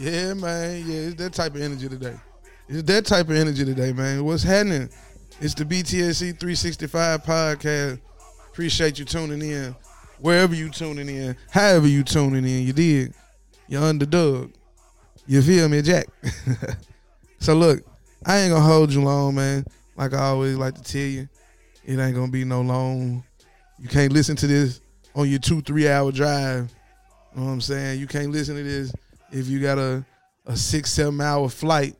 Yeah, man. Yeah, it's that type of energy today. It's that type of energy today, man. What's happening? It's the BTSC 365 podcast. Appreciate you tuning in. Wherever you tuning in, however you tuning in, you did. You're underdog. You feel me, Jack? so look, I ain't gonna hold you long, man. Like I always like to tell you, it ain't gonna be no long. You can't listen to this on your two, three hour drive. You know what I'm saying? You can't listen to this if you got a, a six, seven hour flight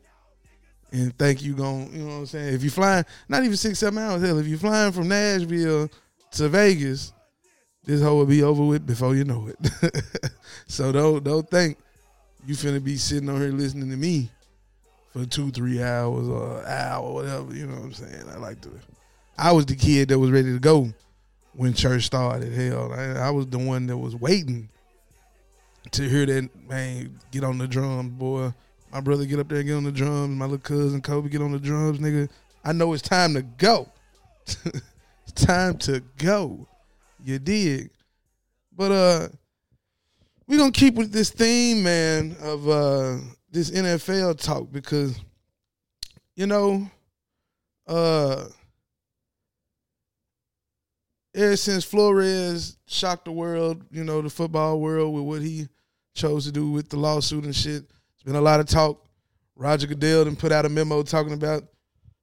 and think you going you know what I'm saying? If you're flying, not even six, seven hours, hell, if you're flying from Nashville to Vegas, this whole will be over with before you know it. so don't don't think you finna be sitting on here listening to me for two, three hours or hour, whatever, you know what I'm saying? I like to I was the kid that was ready to go when church started. Hell, I, I was the one that was waiting to hear that man get on the drums, boy. My brother get up there and get on the drums. My little cousin Kobe get on the drums, nigga. I know it's time to go. it's time to go. You dig? But uh we gonna keep with this theme, man, of uh this NFL talk because you know, uh ever since Flores shocked the world, you know, the football world with what he chose to do with the lawsuit and shit. It's been a lot of talk. Roger Goodell then put out a memo talking about,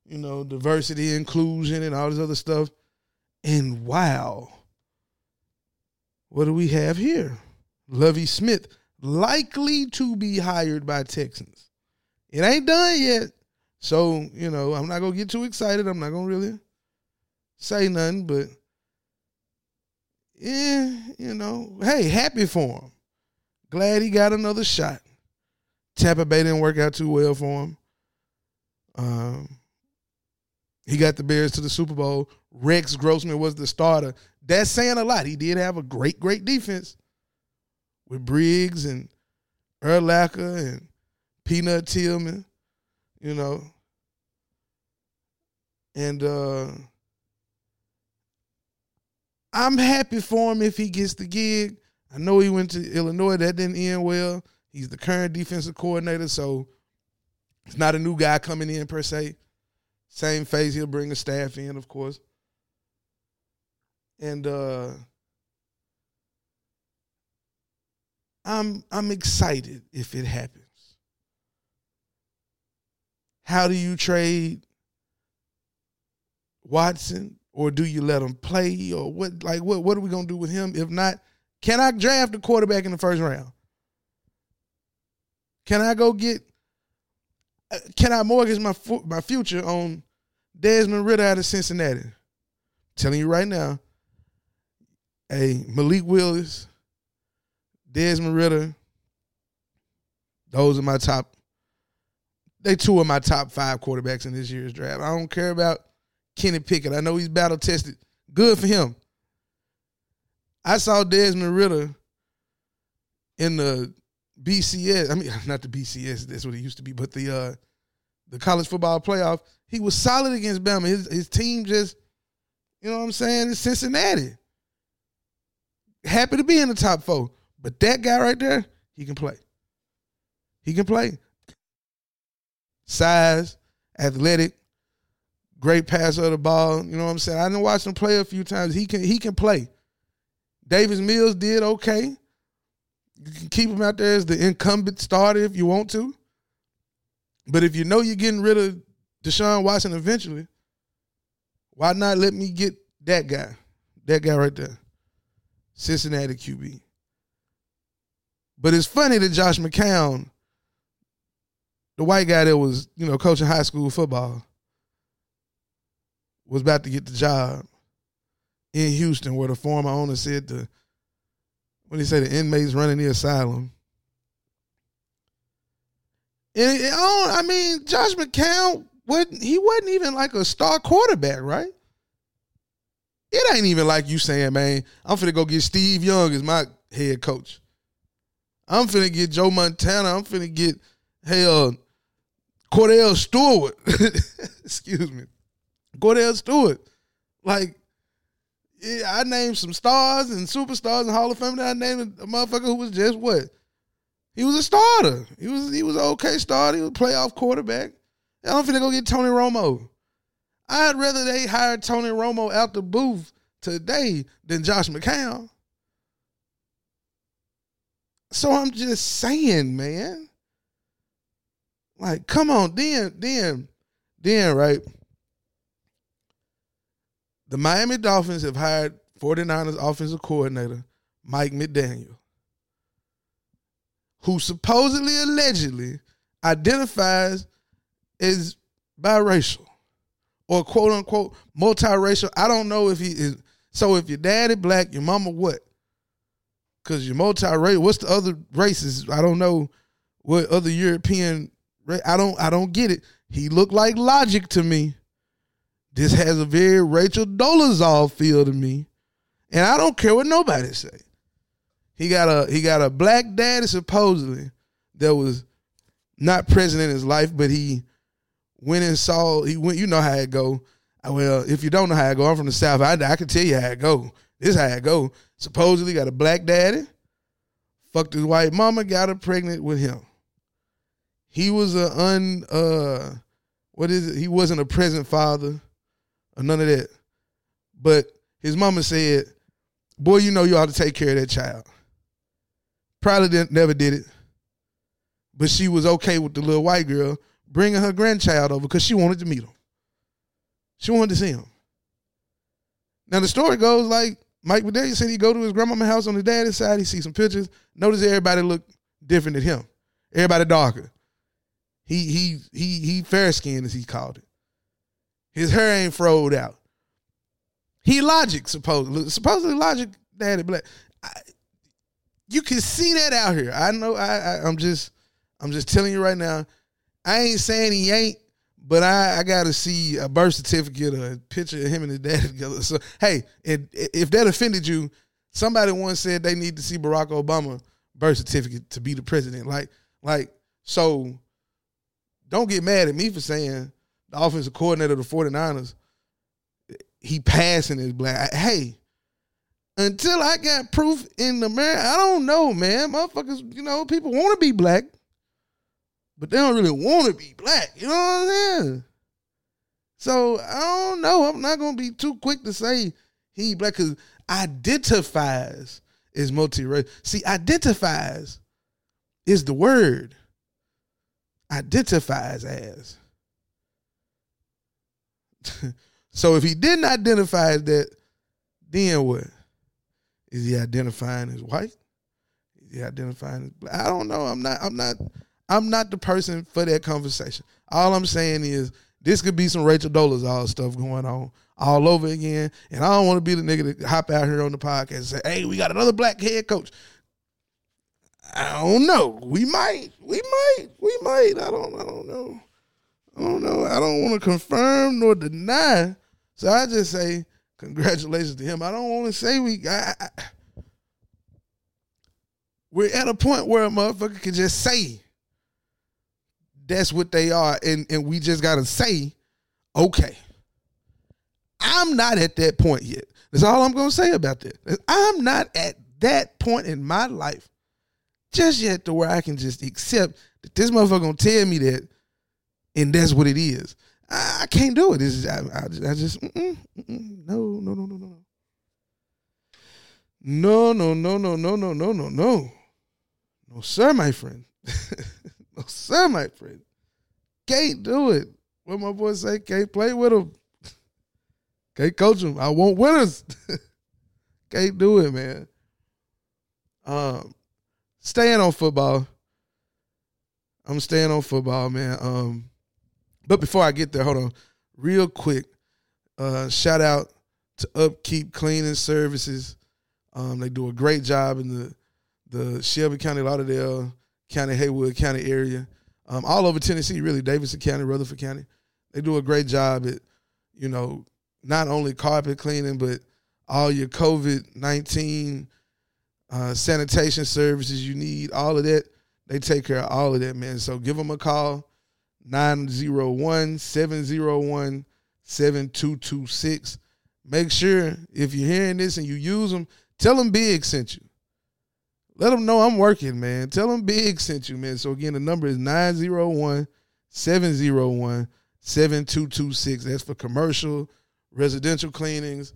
you know, diversity, inclusion, and all this other stuff. And wow, what do we have here? Lovie Smith likely to be hired by Texans. It ain't done yet. So, you know, I'm not gonna get too excited. I'm not gonna really say nothing, but yeah, you know, hey, happy for him. Glad he got another shot. Tampa Bay didn't work out too well for him. Um, he got the Bears to the Super Bowl. Rex Grossman was the starter. That's saying a lot. He did have a great, great defense with Briggs and Urlacher and Peanut Tillman, you know. And uh I'm happy for him if he gets the gig. I know he went to Illinois. That didn't end well. He's the current defensive coordinator, so it's not a new guy coming in per se. Same phase, he'll bring a staff in, of course. And uh I'm I'm excited if it happens. How do you trade Watson or do you let him play or what like what what are we going to do with him if not can I draft a quarterback in the first round? Can I go get uh, can I mortgage my my future on Desmond Ridder out of Cincinnati? telling you right now, hey, Malik Willis, Desmond Ridder, those are my top. They two of my top five quarterbacks in this year's draft. I don't care about Kenny Pickett. I know he's battle tested. Good for him. I saw Desmond Ridder in the BCS. I mean, not the BCS. That's what it used to be, but the uh, the college football playoff. He was solid against Bama. His his team just, you know what I'm saying? It's Cincinnati. Happy to be in the top four, but that guy right there, he can play. He can play. Size, athletic, great passer of the ball. You know what I'm saying? I didn't watch him play a few times. He can he can play. Davis Mills did okay. You can keep him out there as the incumbent starter if you want to. But if you know you're getting rid of Deshaun Watson eventually, why not let me get that guy? That guy right there. Cincinnati QB. But it's funny that Josh McCown, the white guy that was, you know, coaching high school football, was about to get the job in Houston where the former owner said the when he say, the inmates running the asylum. And it, oh, I mean, Josh McCown, what he wasn't even like a star quarterback, right? It ain't even like you saying, man, I'm finna go get Steve Young as my head coach. I'm finna get Joe Montana. I'm finna get hell Kordell Stewart. Excuse me. Kordell Stewart. Like, yeah, I named some stars and superstars and Hall of Fame. I named a motherfucker who was just what? He was a starter. He was he was an okay starter. He was a playoff quarterback. I don't finna go get Tony Romo. I'd rather they hire Tony Romo out the booth today than Josh McCown. So I'm just saying, man. Like, come on, then, then, then, right? The Miami Dolphins have hired 49ers offensive coordinator Mike McDaniel, who supposedly, allegedly identifies as biracial or quote unquote multiracial. I don't know if he is. So if your daddy black, your mama what? Because you're multiracial. What's the other races? I don't know what other European. I don't. I don't get it. He looked like Logic to me. This has a very Rachel Dolezal feel to me, and I don't care what nobody say. He got a he got a black daddy supposedly that was not present in his life, but he went and saw he went. You know how it go. Well, if you don't know how it go, I'm from the south. I, I can tell you how it go. This how it go. Supposedly got a black daddy, fucked his white mama, got her pregnant with him. He was a un uh what is it? He wasn't a present father or none of that. But his mama said, Boy, you know you ought to take care of that child. Probably didn't never did it. But she was okay with the little white girl bringing her grandchild over because she wanted to meet him. She wanted to see him. Now the story goes like Mike McDaniel said he go to his grandmama house on his daddy's side. He see some pictures. Notice everybody look different than him. Everybody darker. He he he he fair skinned as he called it. His hair ain't froed out. He logic supposedly supposedly logic daddy black. I, you can see that out here. I know. I, I I'm just I'm just telling you right now. I ain't saying he ain't, but I, I got to see a birth certificate or a picture of him and his dad together. So, hey, if that offended you, somebody once said they need to see Barack Obama birth certificate to be the president. Like, like, so don't get mad at me for saying the offensive coordinator of the 49ers, he passing is black. Hey, until I got proof in the mirror, I don't know, man. Motherfuckers, you know, people want to be black but they don't really want to be black. You know what I'm saying? So I don't know. I'm not gonna be too quick to say he black because identifies is multi-racial. See, identifies is the word. Identifies as. so if he didn't identify as that, then what? Is he identifying as white? Is he identifying as black? I don't know. I'm not. I'm not. I'm not the person for that conversation. All I'm saying is this could be some Rachel Dolezal stuff going on all over again. And I don't want to be the nigga that hop out here on the podcast and say, hey, we got another black head coach. I don't know. We might. We might. We might. I don't I don't know. I don't know. I don't want to confirm nor deny. So I just say congratulations to him. I don't want to say we I, we're at a point where a motherfucker can just say that's what they are, and and we just gotta say, okay. I'm not at that point yet. That's all I'm gonna say about that. I'm not at that point in my life just yet to where I can just accept that this motherfucker gonna tell me that, and that's what it is. I, I can't do it. Is I, I, I just mm-mm, mm-mm, no no no no no no no no no no no no no no no sir, my friend. no sir, my friend. Can't do it. What my boy say? Can't play with him. Can't coach him. I want winners. Can't do it, man. Um, staying on football. I'm staying on football, man. Um, but before I get there, hold on, real quick. Uh, shout out to Upkeep Cleaning Services. Um, they do a great job in the the Shelby County, Lauderdale County, Haywood County area, um, all over Tennessee, really Davidson County, Rutherford County. They do a great job at, you know, not only carpet cleaning, but all your COVID nineteen uh, sanitation services you need, all of that. They take care of all of that, man. So give them a call, 901 701 7226. Make sure if you're hearing this and you use them, tell them Big sent you. Let them know I'm working, man. Tell them Big sent you, man. So again, the number is 901 701 7226. That's for commercial, residential cleanings.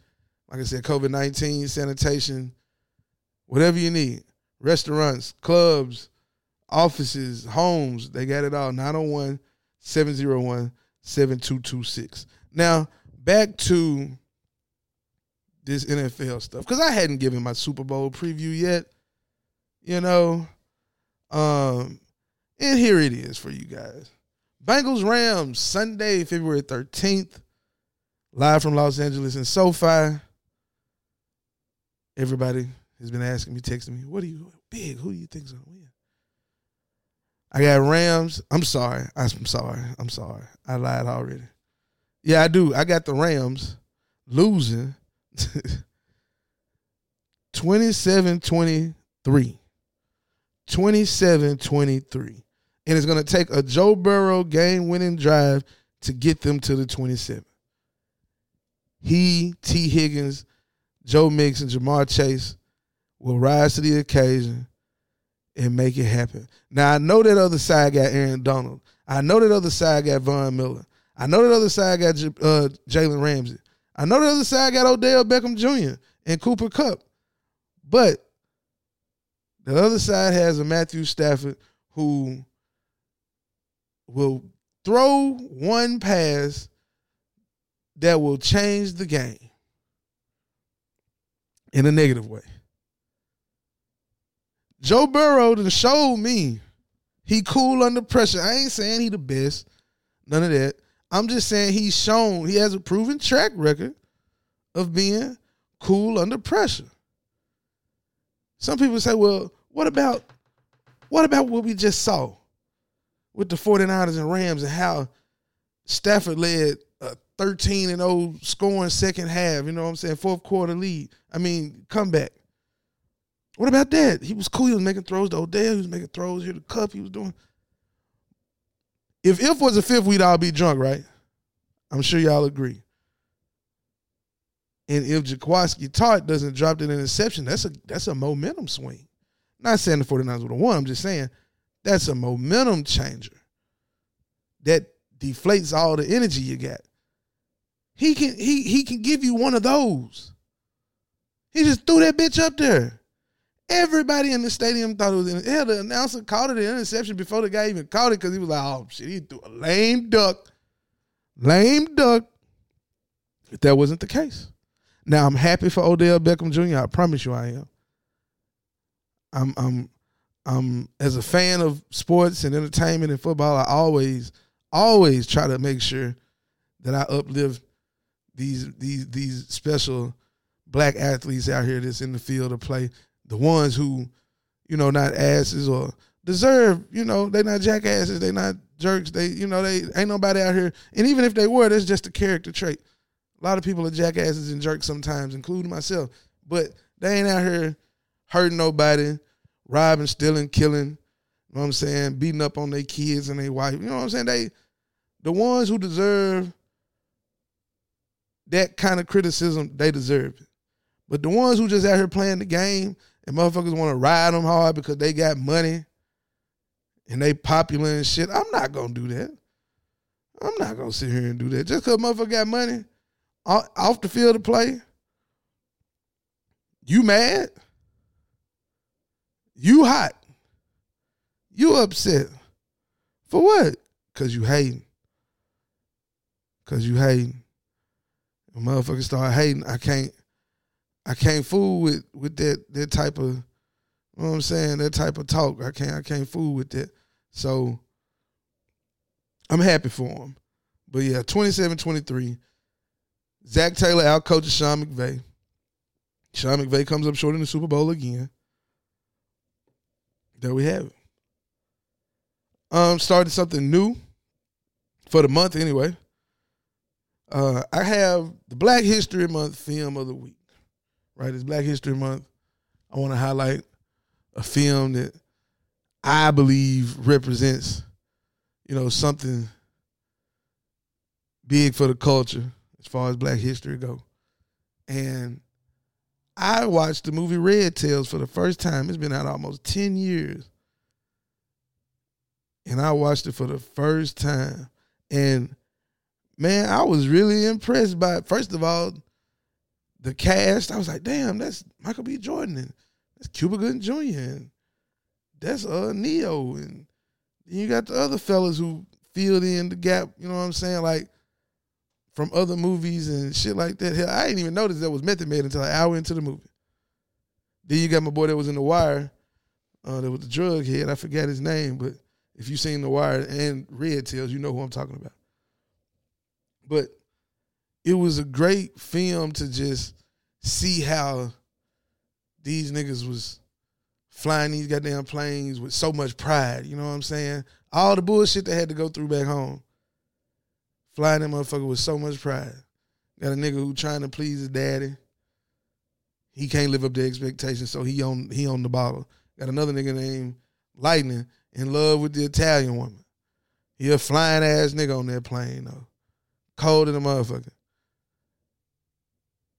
Like I said, COVID 19, sanitation, whatever you need. Restaurants, clubs, offices, homes, they got it all. 901 701 7226. Now, back to this NFL stuff because I hadn't given my Super Bowl preview yet. You know, um, and here it is for you guys. Bengals Rams Sunday, February thirteenth, live from Los Angeles and SoFi. Everybody has been asking me, texting me, "What do you big? Who do you think's gonna win?" I got Rams. I'm sorry. I'm sorry. I'm sorry. I lied already. Yeah, I do. I got the Rams losing 27 23. 27 23. And it's going to take a Joe Burrow game winning drive to get them to the 27. He, Tee Higgins, Joe Mixon, Ja'Marr Chase will rise to the occasion and make it happen. Now, I know that other side got Aaron Donald. I know that other side got Von Miller. I know that other side got uh, Jalen Ramsey. I know the other side got Odell Beckham Jr. and Cooper Kupp. But the other side has a Matthew Stafford who will throw one pass that will change the game in a negative way. Joe Burrow done showed me he cool under pressure. I ain't saying he the best, none of that. I'm just saying he's shown he has a proven track record of being cool under pressure. Some people say, well, what about what about what we just saw with the 49ers and Rams and how Stafford led a 13 and 0 scoring second half, you know what I'm saying? Fourth quarter lead. I mean, comeback. What about that? He was cool. He was making throws to Odell. He was making throws here to Kupp. He was doing. If if was a fifth, we'd all be drunk, right? I'm sure y'all agree. And if Jaquiski Tartt doesn't drop that interception, that's a that's a momentum swing. Not saying the 49ers would have won. I'm just saying that's a momentum changer that deflates all the energy you got. He can he he can give you one of those. He just threw that bitch up there. Everybody in the stadium thought it was in. Hell, the announcer called it an interception before the guy even called it because he was like, "Oh shit, he threw a lame duck, lame duck." If that wasn't the case, now I'm happy for Odell Beckham Jr. I promise you, I am. I'm I'm I'm as a fan of sports and entertainment and football, I always always try to make sure that I uplift these these these special black athletes out here that's in the field to play the ones who, you know, not asses or deserve, you know, they not jackasses, they not jerks, they, you know, they ain't nobody out here. And even if they were, that's just a character trait. A lot of people are jackasses and jerks sometimes, including myself. But they ain't out here hurting nobody, robbing, stealing, killing. You know what I'm saying? Beating up on their kids and their wife. You know what I'm saying? They, the ones who deserve that kind of criticism, they deserve it. But the ones who just out here playing the game and motherfuckers want to ride them hard because they got money and they popular and shit, I'm not gonna do that. I'm not gonna sit here and do that. Just cause motherfucker got money off off the field to play, you mad? You hot? You upset? For what? Cause you hating. Cause you hating. When motherfuckers start hating, I can't I can't fool with with that that type of you know what I'm saying, that type of talk. I can't I can't fool with that. So I'm happy for him. But yeah, 27-23. Zac Taylor out coaches Sean McVay. Sean McVay comes up short in the Super Bowl again. There we have it. Um, started something new for the month anyway. Uh, I have the Black History Month film of the week. Right, it's Black History Month. I want to highlight a film that I believe represents, you know, something big for the culture as far as Black history go. And I watched the movie Red Tails for the first time. It's been out almost ten years, and I watched it for the first time. And man, I was really impressed by it. First of all, the cast. I was like, damn, that's Michael B. Jordan and that's Cuba Gooding Jr. and that's uh Ne-Yo and then you got the other fellas who filled in the gap. You know what I'm saying? Like from other movies and shit like that. Hell, I didn't even notice that was Method Man until an hour into the movie. Then you got my boy that was in The Wire, uh, that was the drug head. I forgot his name, but if you seen The Wire and Red Tails, you know who I'm talking about. But it was a great film to just see how these niggas was flying these goddamn planes with so much pride. You know what I'm saying? All the bullshit they had to go through back home. Flying that motherfucker with so much pride. Got a nigga who trying to please his daddy. He can't live up to expectations, so he on he on the bottle. Got another nigga named Lightning in love with the Italian woman. He a flying ass nigga on that plane though. Cold in the motherfucker.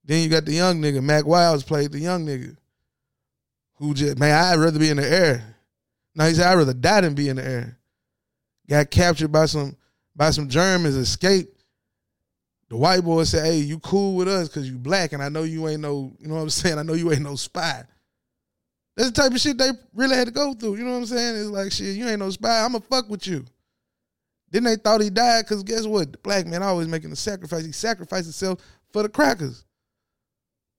Then you got the young nigga, Mack Wilds played the young nigga. Who just man, I'd rather be in the air. Now he said I'd rather die than be in the air. Got captured by some by some Germans, escaped. The white boy said, Hey, you cool with us because you black, and I know you ain't no, you know what I'm saying? I know you ain't no spy. That's the type of shit they really had to go through. You know what I'm saying? It's like shit, you ain't no spy. I'ma fuck with you. Then they thought he died because guess what? The black man always making a sacrifice. He sacrificed himself for the crackers.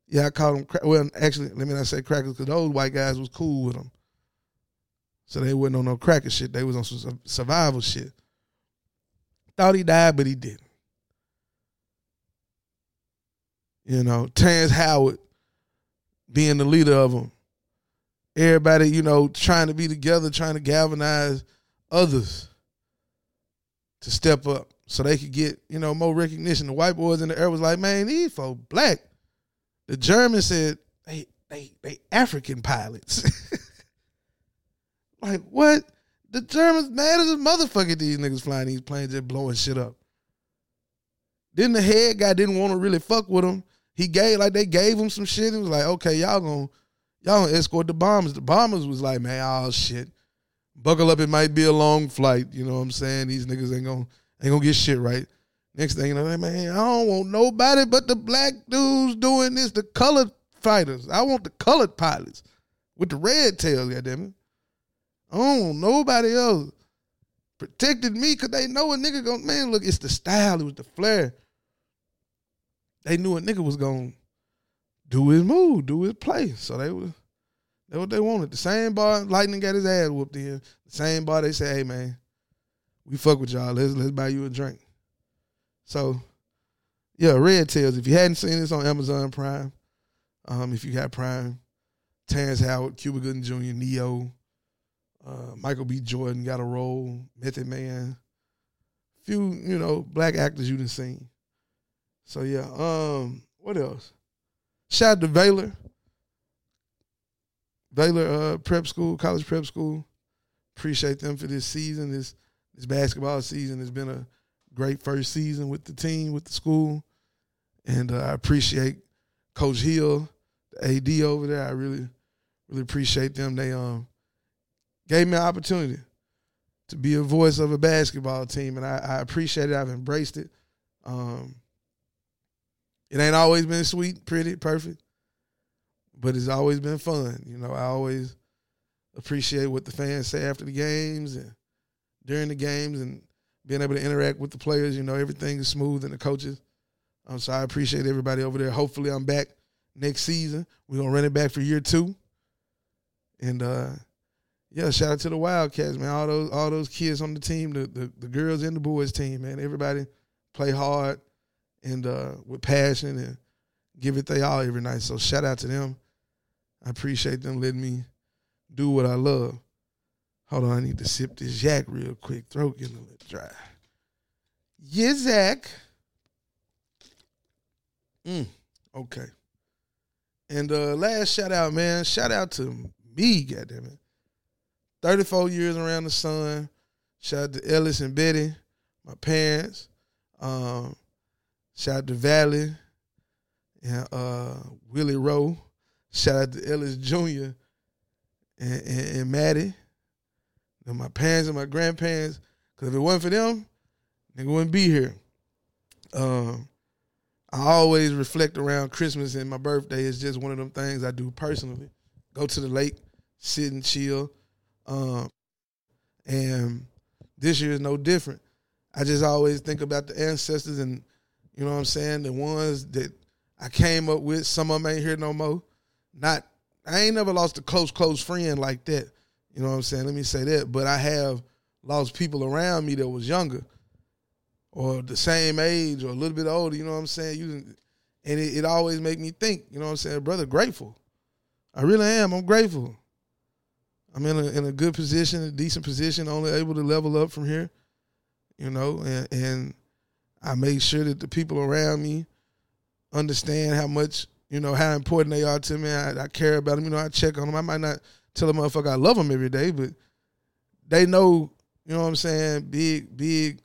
Yeah, I called them. Well, actually, let me not say crackers because those white guys was cool with them. So they wasn't on no cracker shit. They was on some survival shit. Thought he died, but he didn't. You know, Terrence Howard being the leader of them. Everybody, you know, trying to be together, trying to galvanize others to step up so they could get, you know, more recognition. The white boys in the air was like, man, these folks black. The Germans said they they they African pilots. like what? The Germans mad as a motherfucker. These niggas flying these planes, just blowing shit up. Then the head guy didn't want to really fuck with him. He gave like they gave him some shit. It was like, okay, y'all gonna y'all gonna escort the bombers. The bombers was like, man, oh shit, buckle up. It might be a long flight. You know what I'm saying? These niggas ain't gonna ain't gonna get shit right. Next thing you know, man, I don't want nobody but the black dudes doing this. The colored fighters. I want the colored pilots with the red tails. Goddamn it. I don't want nobody else protected me because they know a nigga going man, look, it's the style, it was the flair. They knew a nigga was gonna do his move, do his play. So they was that's what they wanted. The same bar Lightning got his ass whooped in. The same bar they said, hey man, we fuck with y'all. Let's let's buy you a drink. So yeah, Red Tails. If you hadn't seen this on Amazon Prime, um, if you got Prime, Terrence Howard, Cuba Gooding Jr., Ne-Yo, uh, Michael B. Jordan got a role, Method Man, few, you know, black actors you done seen. So yeah, um, what else? Shout out to Baylor. Baylor uh, Prep School, College Prep School. Appreciate them for this season. This this basketball season has been a great first season with the team, with the school, and uh, I appreciate Coach Hill, the AD over there. I really, really appreciate them. They um gave me an opportunity to be a voice of a basketball team, and I, I appreciate it. I've embraced it. Um, it ain't always been sweet, pretty, perfect, but it's always been fun. You know, I always appreciate what the fans say after the games and during the games, and being able to interact with the players. You know, everything is smooth and the coaches. Um, so I appreciate everybody over there. Hopefully, I'm back next season. We're gonna run it back for year two, and uh, yeah, shout out to the Wildcats, man. All those all those kids on the team, the the, the girls and the boys team, man. Everybody play hard and uh, with passion and give it they all every night. So shout out to them. I appreciate them letting me do what I love. Hold on, I need to sip this yak real quick. Throat getting a little dry. Zach. Mm, okay. And uh last shout out, man. Shout out to me, goddammit. 34 years around the sun. Shout out to Ellis and Betty, my parents. Um, shout out to Valley and uh, Willie Rowe. Shout out to Ellis Jr. and, and, and Maddie. And my parents and my grandparents. Because if it wasn't for them, nigga wouldn't be here. Um, I always reflect around Christmas and my birthday is just one of them things I do personally. Go to the lake, sit and chill. Um, and this year is no different. I just always think about the ancestors and you know what I'm saying, the ones that I came up with. Some of them ain't here no more. Not I ain't never lost a close, close friend like that. You know what I'm saying? Let me say that. But I have lost people around me that was younger or the same age or a little bit older, you know what I'm saying? You and it, it always make me think, you know what I'm saying, brother, grateful. I really am. I'm grateful. I'm in a in a good position, a decent position, only able to level up from here. You know, and, and I make sure that the people around me understand how much, you know, how important they are to me. I, I care about them. You know, I check on them. I might not tell a motherfucker I love them every day, but they know, you know what I'm saying, big, big,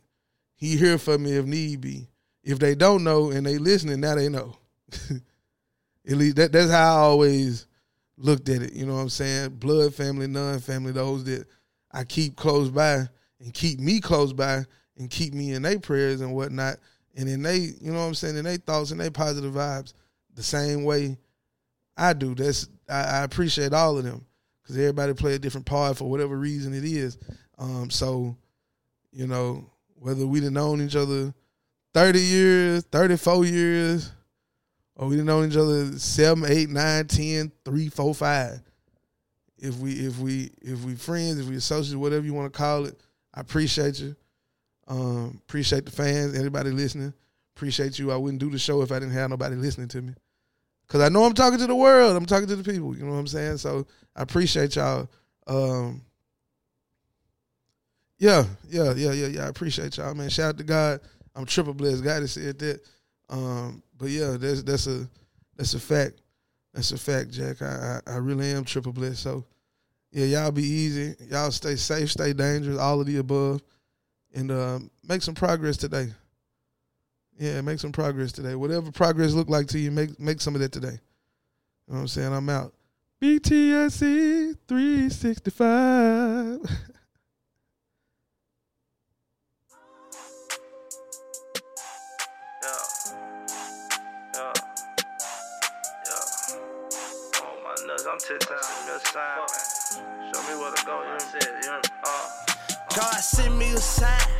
he here for me if need be. If they don't know and they listening, now they know. At least that, that's how I always looked at it. You know what I'm saying? Blood family, non family, those that I keep close by and keep me close by and keep me in their prayers and whatnot. And then they, you know what I'm saying, in their thoughts and their positive vibes the same way I do. That's I, I appreciate all of them because everybody play a different part for whatever reason it is. Um, so, you know, whether we'd have known each other 30 years, 34 years, or we done known each other seven, eight, nine, ten, three, four, five. If we if we if we friends, if we associates, whatever you want to call it, I appreciate you. Um, appreciate the fans, anybody listening. Appreciate you. I wouldn't do the show if I didn't have nobody listening to me. Cause I know I'm talking to the world. I'm talking to the people. You know what I'm saying? So I appreciate y'all. Um, yeah, yeah, yeah, yeah, yeah. I appreciate y'all, man. Shout out to God. I'm triple blessed. God has said that. Um, but yeah, that's that's a that's a fact. That's a fact, Jack. I, I, I really am triple blessed. So yeah, y'all be easy. Y'all stay safe, stay dangerous, all of the above, and uh, make some progress today. Yeah, make some progress today. Whatever progress look like to you, make make some of that today. You know what I'm saying? I'm out. BTSC 365. Yeah. Yeah. Yeah. Oh my nuts, I'm tipped out on the side, man. Show me where to go, you know what I'm saying? You know, God send me a sign.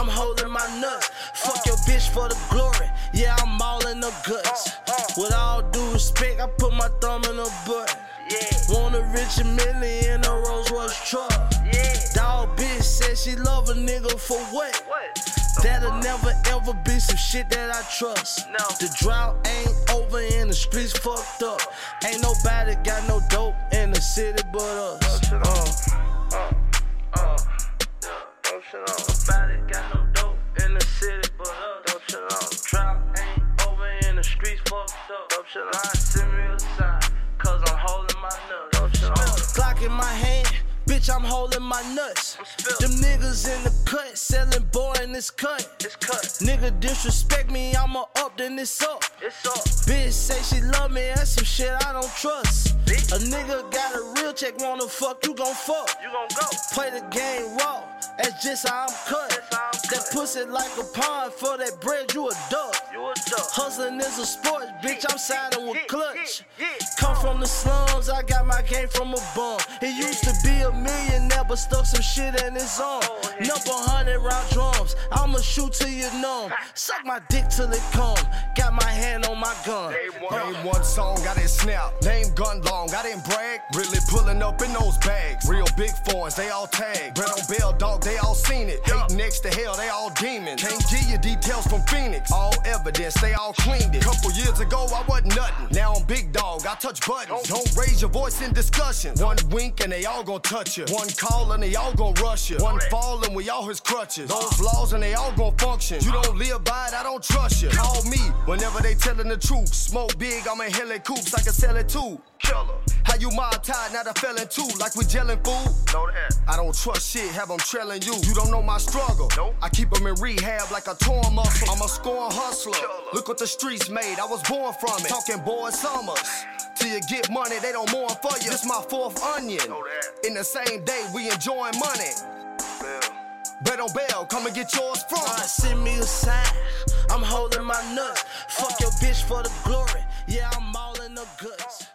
I'm holding my nuts. Fuck your bitch for the glory. Yeah, I'm all in the guts. With all due respect, I put my thumb in her butt. yeah. Want a rich and million in a Rolls Royce truck. Yeah. Dog bitch said she love a nigga for what? What? That'll never ever be some shit that I trust. The drought ain't over and the streets fucked up. Ain't nobody got no dope in the city but us. Uh, Uh, uh, streets fucked up. Shit send me a sign, cause I'm holding my nuts. Glock in my hand. Bitch, I'm holding my nuts. Them niggas in the cut, selling boy in this cut. It's cut. Nigga disrespect me, I'ma up, then it's up. It's up. Bitch say she love me, that's some shit I don't trust. Bitch. A nigga got a real check, wanna fuck, you gon' fuck. You gon' go. Play the game raw, that's just how I'm cut. That's how I'm That pussy like a pond, for that bread you a duck. A duck. Hustling is a sport, bitch, I'm siding with Yeah, clutch. yeah, yeah. Come from the slums, I got my game from a bum. He used to be a millionaire, but stuck some shit in his arm. Oh. Number hundred round drums, I'ma shoot till you numb. Suck my dick till it come. Got my hand on my gun. Name one. Song, I didn't snap. Name gun long, I didn't brag. Really pulling up in those bags. Real big foreigns, they all tagged. Bread on bell, dog, they all seen it. Hate next to hell, they all demons. Can't give you details from Phoenix. All evidence, they all cleaned it. Couple years ago, I wasn't nothing. Now I'm big dog, I touch buttons. Don't raise your voice in discussions. One wink and they all gon' touch you. One call and they all gon' rush you. One fall and we all his crutches. Those laws and they all gon' function. You don't live by it, I don't trust you. Call me whenever they telling the truth. Smoke big, I'm in hella coops, I can sell it too. Killer. How you mob tied, not a felon too, like we gelling food. Know that. I don't trust shit, have them trailing you. You don't know my struggle. Nope. I keep them in rehab like a torn muscle. I'm a scoring hustler. Look what the streets made, I was born from it. Talking boy summers. Till you get money, they don't mourn for you. This my fourth onion. In the same day, we enjoying money. Bet on oh, bell, come and get yours from us. send me a sign. I'm holding my nuts. Fuck your bitch for the glory. Yeah, I'm all in the guts.